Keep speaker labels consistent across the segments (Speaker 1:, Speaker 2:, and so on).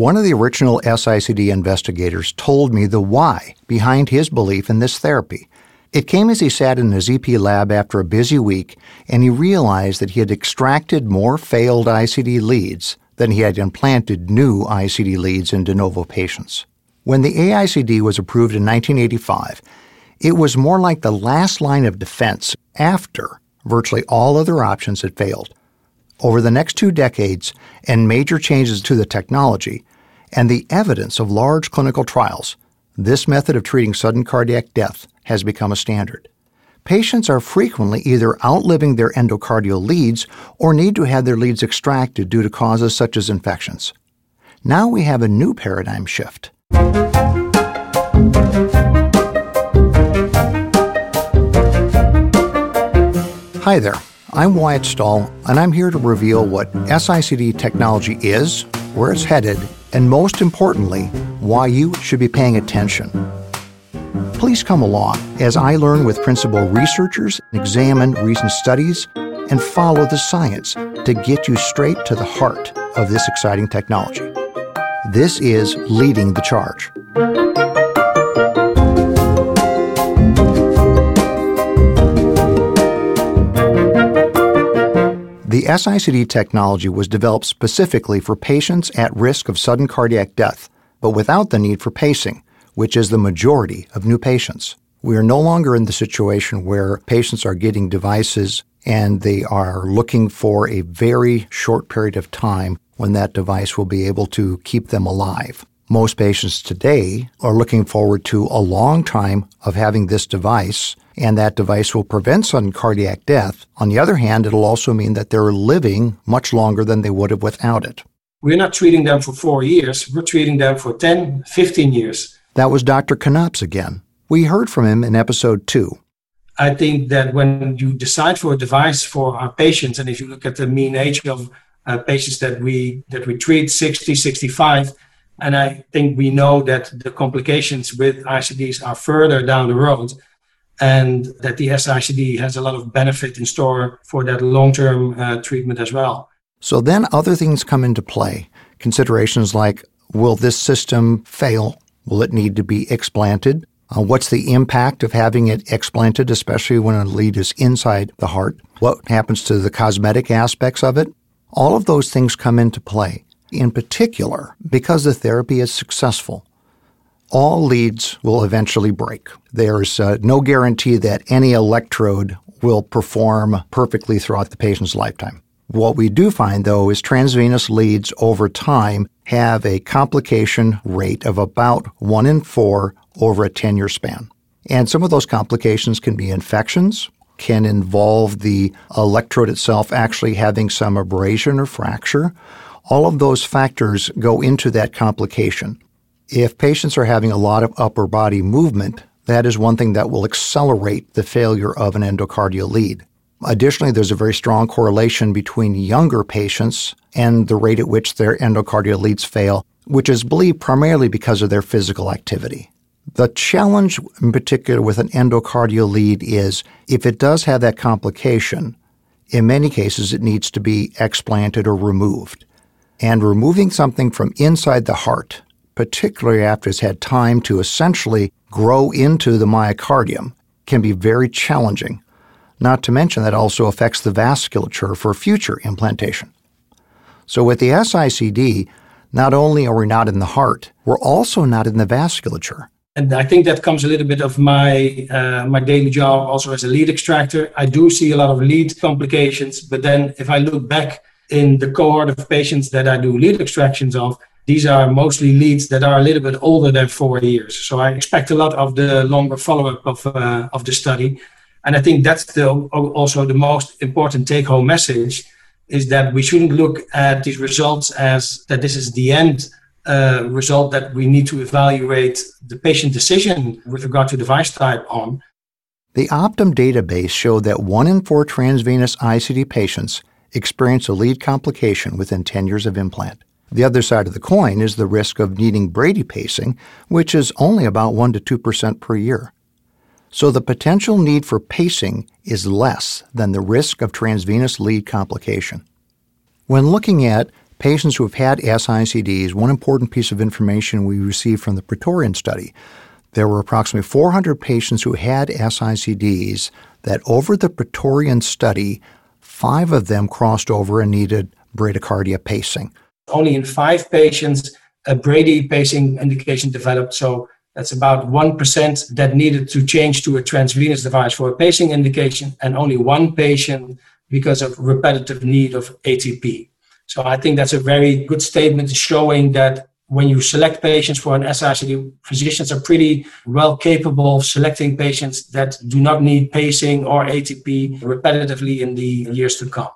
Speaker 1: One of the original SICD investigators told me the why behind his belief in this therapy. It came as he sat in his EP lab after a busy week and he realized that he had extracted more failed ICD leads than he had implanted new ICD leads in de novo patients. When the AICD was approved in 1985, it was more like the last line of defense after virtually all other options had failed. Over the next two decades, and major changes to the technology, and the evidence of large clinical trials, this method of treating sudden cardiac death has become a standard. Patients are frequently either outliving their endocardial leads or need to have their leads extracted due to causes such as infections. Now we have a new paradigm shift. Hi there, I'm Wyatt Stahl, and I'm here to reveal what SICD technology is, where it's headed, and most importantly, why you should be paying attention. Please come along as I learn with principal researchers, examine recent studies, and follow the science to get you straight to the heart of this exciting technology. This is Leading the Charge. The SICD technology was developed specifically for patients at risk of sudden cardiac death, but without the need for pacing, which is the majority of new patients. We are no longer in the situation where patients are getting devices and they are looking for a very short period of time when that device will be able to keep them alive. Most patients today are looking forward to a long time of having this device, and that device will prevent sudden cardiac death. On the other hand, it'll also mean that they're living much longer than they would have without it.
Speaker 2: We're not treating them for four years, we're treating them for 10, 15 years.
Speaker 1: That was Dr. Knops again. We heard from him in episode two.
Speaker 2: I think that when you decide for a device for our patients, and if you look at the mean age of uh, patients that we that we treat, 60, 65, and I think we know that the complications with ICDs are further down the road, and that the SICD has a lot of benefit in store for that long-term uh, treatment as well.
Speaker 1: So then other things come into play. Considerations like will this system fail? Will it need to be explanted? Uh, what's the impact of having it explanted, especially when a lead is inside the heart? What happens to the cosmetic aspects of it? All of those things come into play. In particular, because the therapy is successful, all leads will eventually break. There's uh, no guarantee that any electrode will perform perfectly throughout the patient's lifetime. What we do find, though, is transvenous leads over time have a complication rate of about one in four over a 10 year span. And some of those complications can be infections, can involve the electrode itself actually having some abrasion or fracture. All of those factors go into that complication. If patients are having a lot of upper body movement, that is one thing that will accelerate the failure of an endocardial lead. Additionally, there's a very strong correlation between younger patients and the rate at which their endocardial leads fail, which is believed primarily because of their physical activity. The challenge in particular with an endocardial lead is if it does have that complication, in many cases it needs to be explanted or removed. And removing something from inside the heart, particularly after it's had time to essentially grow into the myocardium, can be very challenging. Not to mention that also affects the vasculature for future implantation. So with the SICD, not only are we not in the heart, we're also not in the vasculature
Speaker 2: and I think that comes a little bit of my uh, my daily job also as a lead extractor. I do see a lot of lead complications, but then if I look back in the cohort of patients that I do lead extractions of, these are mostly leads that are a little bit older than four years. So I expect a lot of the longer follow-up of uh, of the study, and I think that's the also the most important take-home message is that we shouldn't look at these results as that this is the end uh, result that we need to evaluate the patient decision with regard to device type on.
Speaker 1: The Optum database showed that one in four transvenous ICD patients experience a lead complication within 10 years of implant. The other side of the coin is the risk of needing Brady pacing, which is only about 1 to 2% per year. So the potential need for pacing is less than the risk of transvenous lead complication. When looking at patients who have had SICDs, one important piece of information we received from the Praetorian study, there were approximately 400 patients who had SICDs that over the Praetorian study, five of them crossed over and needed bradycardia pacing.
Speaker 2: Only in five patients, a Brady pacing indication developed. So that's about 1% that needed to change to a transvenous device for a pacing indication, and only one patient because of repetitive need of ATP. So I think that's a very good statement showing that when you select patients for an SICD, physicians are pretty well capable of selecting patients that do not need pacing or ATP repetitively in the years to come.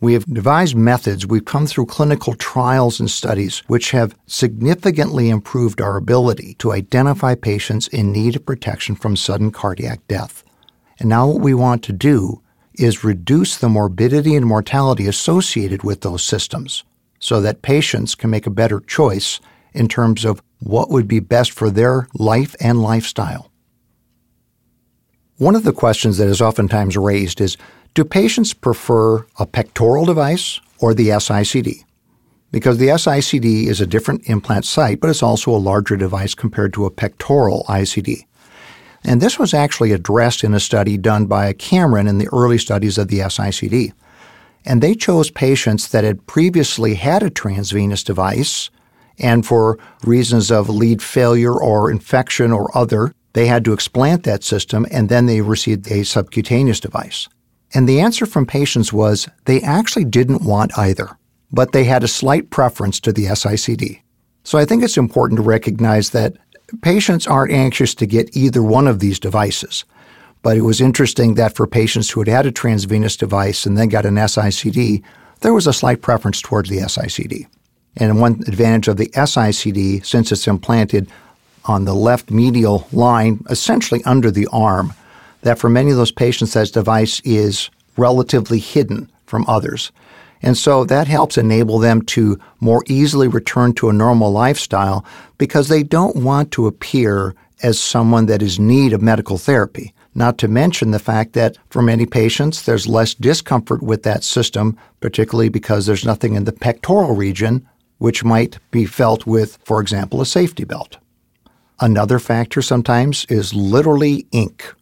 Speaker 1: We have devised methods, we've come through clinical trials and studies which have significantly improved our ability to identify patients in need of protection from sudden cardiac death. And now what we want to do is reduce the morbidity and mortality associated with those systems so that patients can make a better choice in terms of what would be best for their life and lifestyle. One of the questions that is oftentimes raised is do patients prefer a pectoral device or the SICD? Because the SICD is a different implant site, but it's also a larger device compared to a pectoral ICD. And this was actually addressed in a study done by Cameron in the early studies of the SICD. And they chose patients that had previously had a transvenous device, and for reasons of lead failure or infection or other, they had to explant that system, and then they received a subcutaneous device. And the answer from patients was they actually didn't want either, but they had a slight preference to the SICD. So I think it's important to recognize that patients aren't anxious to get either one of these devices. But it was interesting that for patients who had had a transvenous device and then got an SICD, there was a slight preference towards the SICD. And one advantage of the SICD, since it's implanted on the left medial line, essentially under the arm, that for many of those patients, that device is relatively hidden from others. And so that helps enable them to more easily return to a normal lifestyle because they don't want to appear as someone that is in need of medical therapy. Not to mention the fact that for many patients, there's less discomfort with that system, particularly because there's nothing in the pectoral region which might be felt with, for example, a safety belt. Another factor sometimes is literally ink.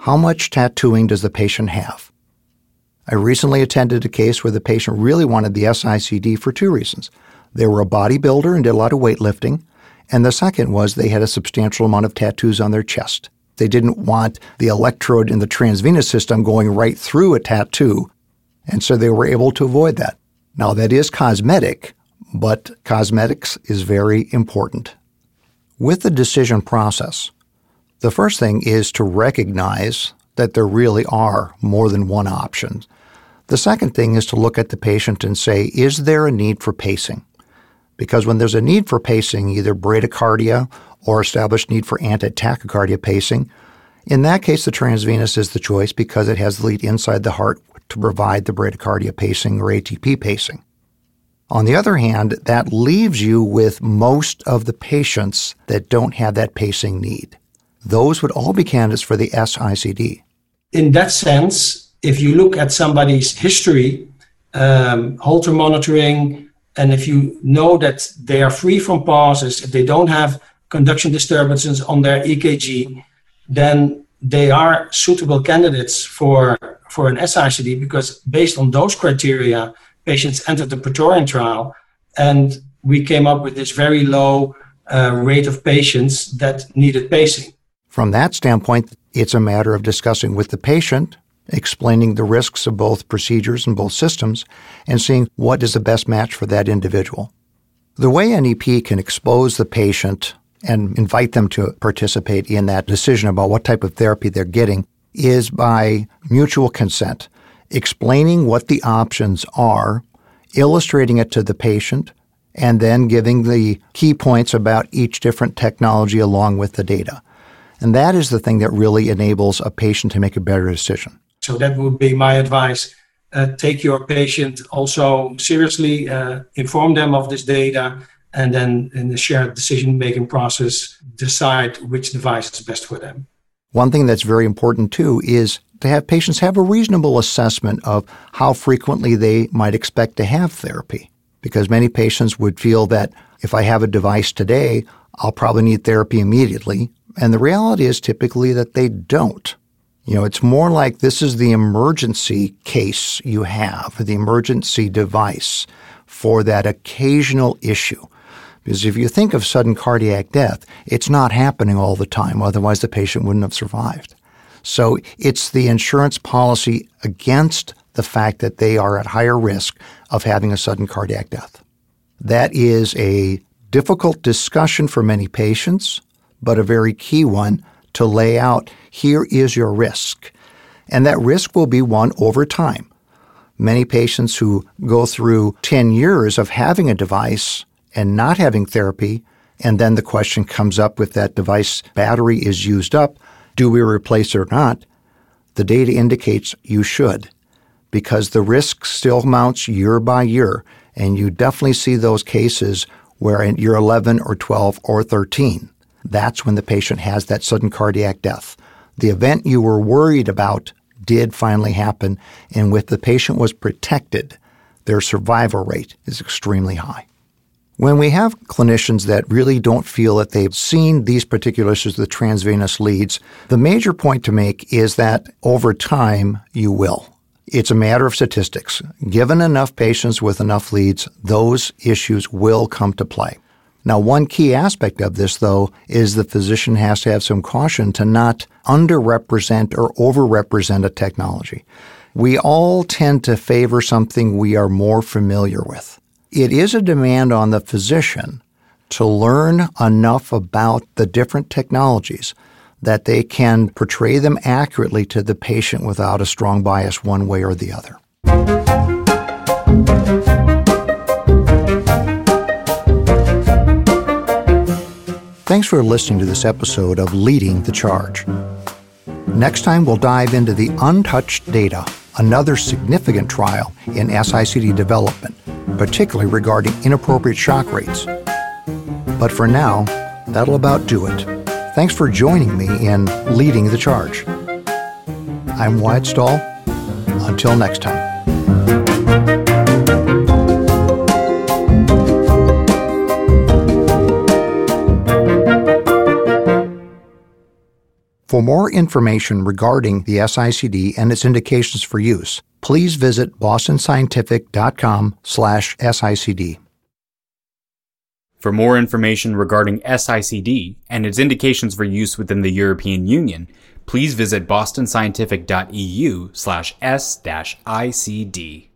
Speaker 1: How much tattooing does the patient have? I recently attended a case where the patient really wanted the SICD for two reasons. They were a bodybuilder and did a lot of weightlifting, and the second was they had a substantial amount of tattoos on their chest. They didn't want the electrode in the transvenous system going right through a tattoo, and so they were able to avoid that. Now, that is cosmetic, but cosmetics is very important. With the decision process, the first thing is to recognize that there really are more than one option. The second thing is to look at the patient and say, is there a need for pacing? Because when there's a need for pacing, either bradycardia or established need for anti-tachycardia pacing, in that case, the transvenous is the choice because it has the lead inside the heart to provide the bradycardia pacing or ATP pacing. On the other hand, that leaves you with most of the patients that don't have that pacing need those would all be candidates for the SICD.
Speaker 2: In that sense, if you look at somebody's history, um, Holter monitoring, and if you know that they are free from pauses, if they don't have conduction disturbances on their EKG, then they are suitable candidates for, for an SICD because based on those criteria, patients entered the Praetorian trial and we came up with this very low uh, rate of patients that needed pacing.
Speaker 1: From that standpoint, it's a matter of discussing with the patient, explaining the risks of both procedures and both systems, and seeing what is the best match for that individual. The way NEP can expose the patient and invite them to participate in that decision about what type of therapy they're getting is by mutual consent, explaining what the options are, illustrating it to the patient, and then giving the key points about each different technology along with the data. And that is the thing that really enables a patient to make a better decision.
Speaker 2: So that would be my advice. Uh, take your patient also seriously, uh, inform them of this data, and then in the shared decision making process, decide which device is best for them.
Speaker 1: One thing that's very important too is to have patients have a reasonable assessment of how frequently they might expect to have therapy. because many patients would feel that if I have a device today, I'll probably need therapy immediately. And the reality is typically that they don't. You know, it's more like this is the emergency case you have, the emergency device for that occasional issue. Because if you think of sudden cardiac death, it's not happening all the time. Otherwise, the patient wouldn't have survived. So it's the insurance policy against the fact that they are at higher risk of having a sudden cardiac death. That is a difficult discussion for many patients, but a very key one to lay out here is your risk. And that risk will be one over time. Many patients who go through 10 years of having a device and not having therapy, and then the question comes up with that device battery is used up, do we replace it or not? The data indicates you should because the risk still mounts year by year. And you definitely see those cases where you're 11 or 12 or 13, that's when the patient has that sudden cardiac death. The event you were worried about did finally happen, and with the patient was protected, their survival rate is extremely high. When we have clinicians that really don't feel that they've seen these particular issues, the transvenous leads, the major point to make is that over time you will. It's a matter of statistics. Given enough patients with enough leads, those issues will come to play. Now, one key aspect of this, though, is the physician has to have some caution to not underrepresent or overrepresent a technology. We all tend to favor something we are more familiar with. It is a demand on the physician to learn enough about the different technologies that they can portray them accurately to the patient without a strong bias one way or the other. Thanks for listening to this episode of Leading the Charge. Next time, we'll dive into the untouched data, another significant trial in SICD development, particularly regarding inappropriate shock rates. But for now, that'll about do it. Thanks for joining me in Leading the Charge. I'm Wyatt Stahl. Until next time. For more information regarding the SICD and its indications for use, please visit bostonscientific.com/sicd.
Speaker 3: For more information regarding SICD and its indications for use within the European Union, please visit bostonscientific.eu slash s-icd.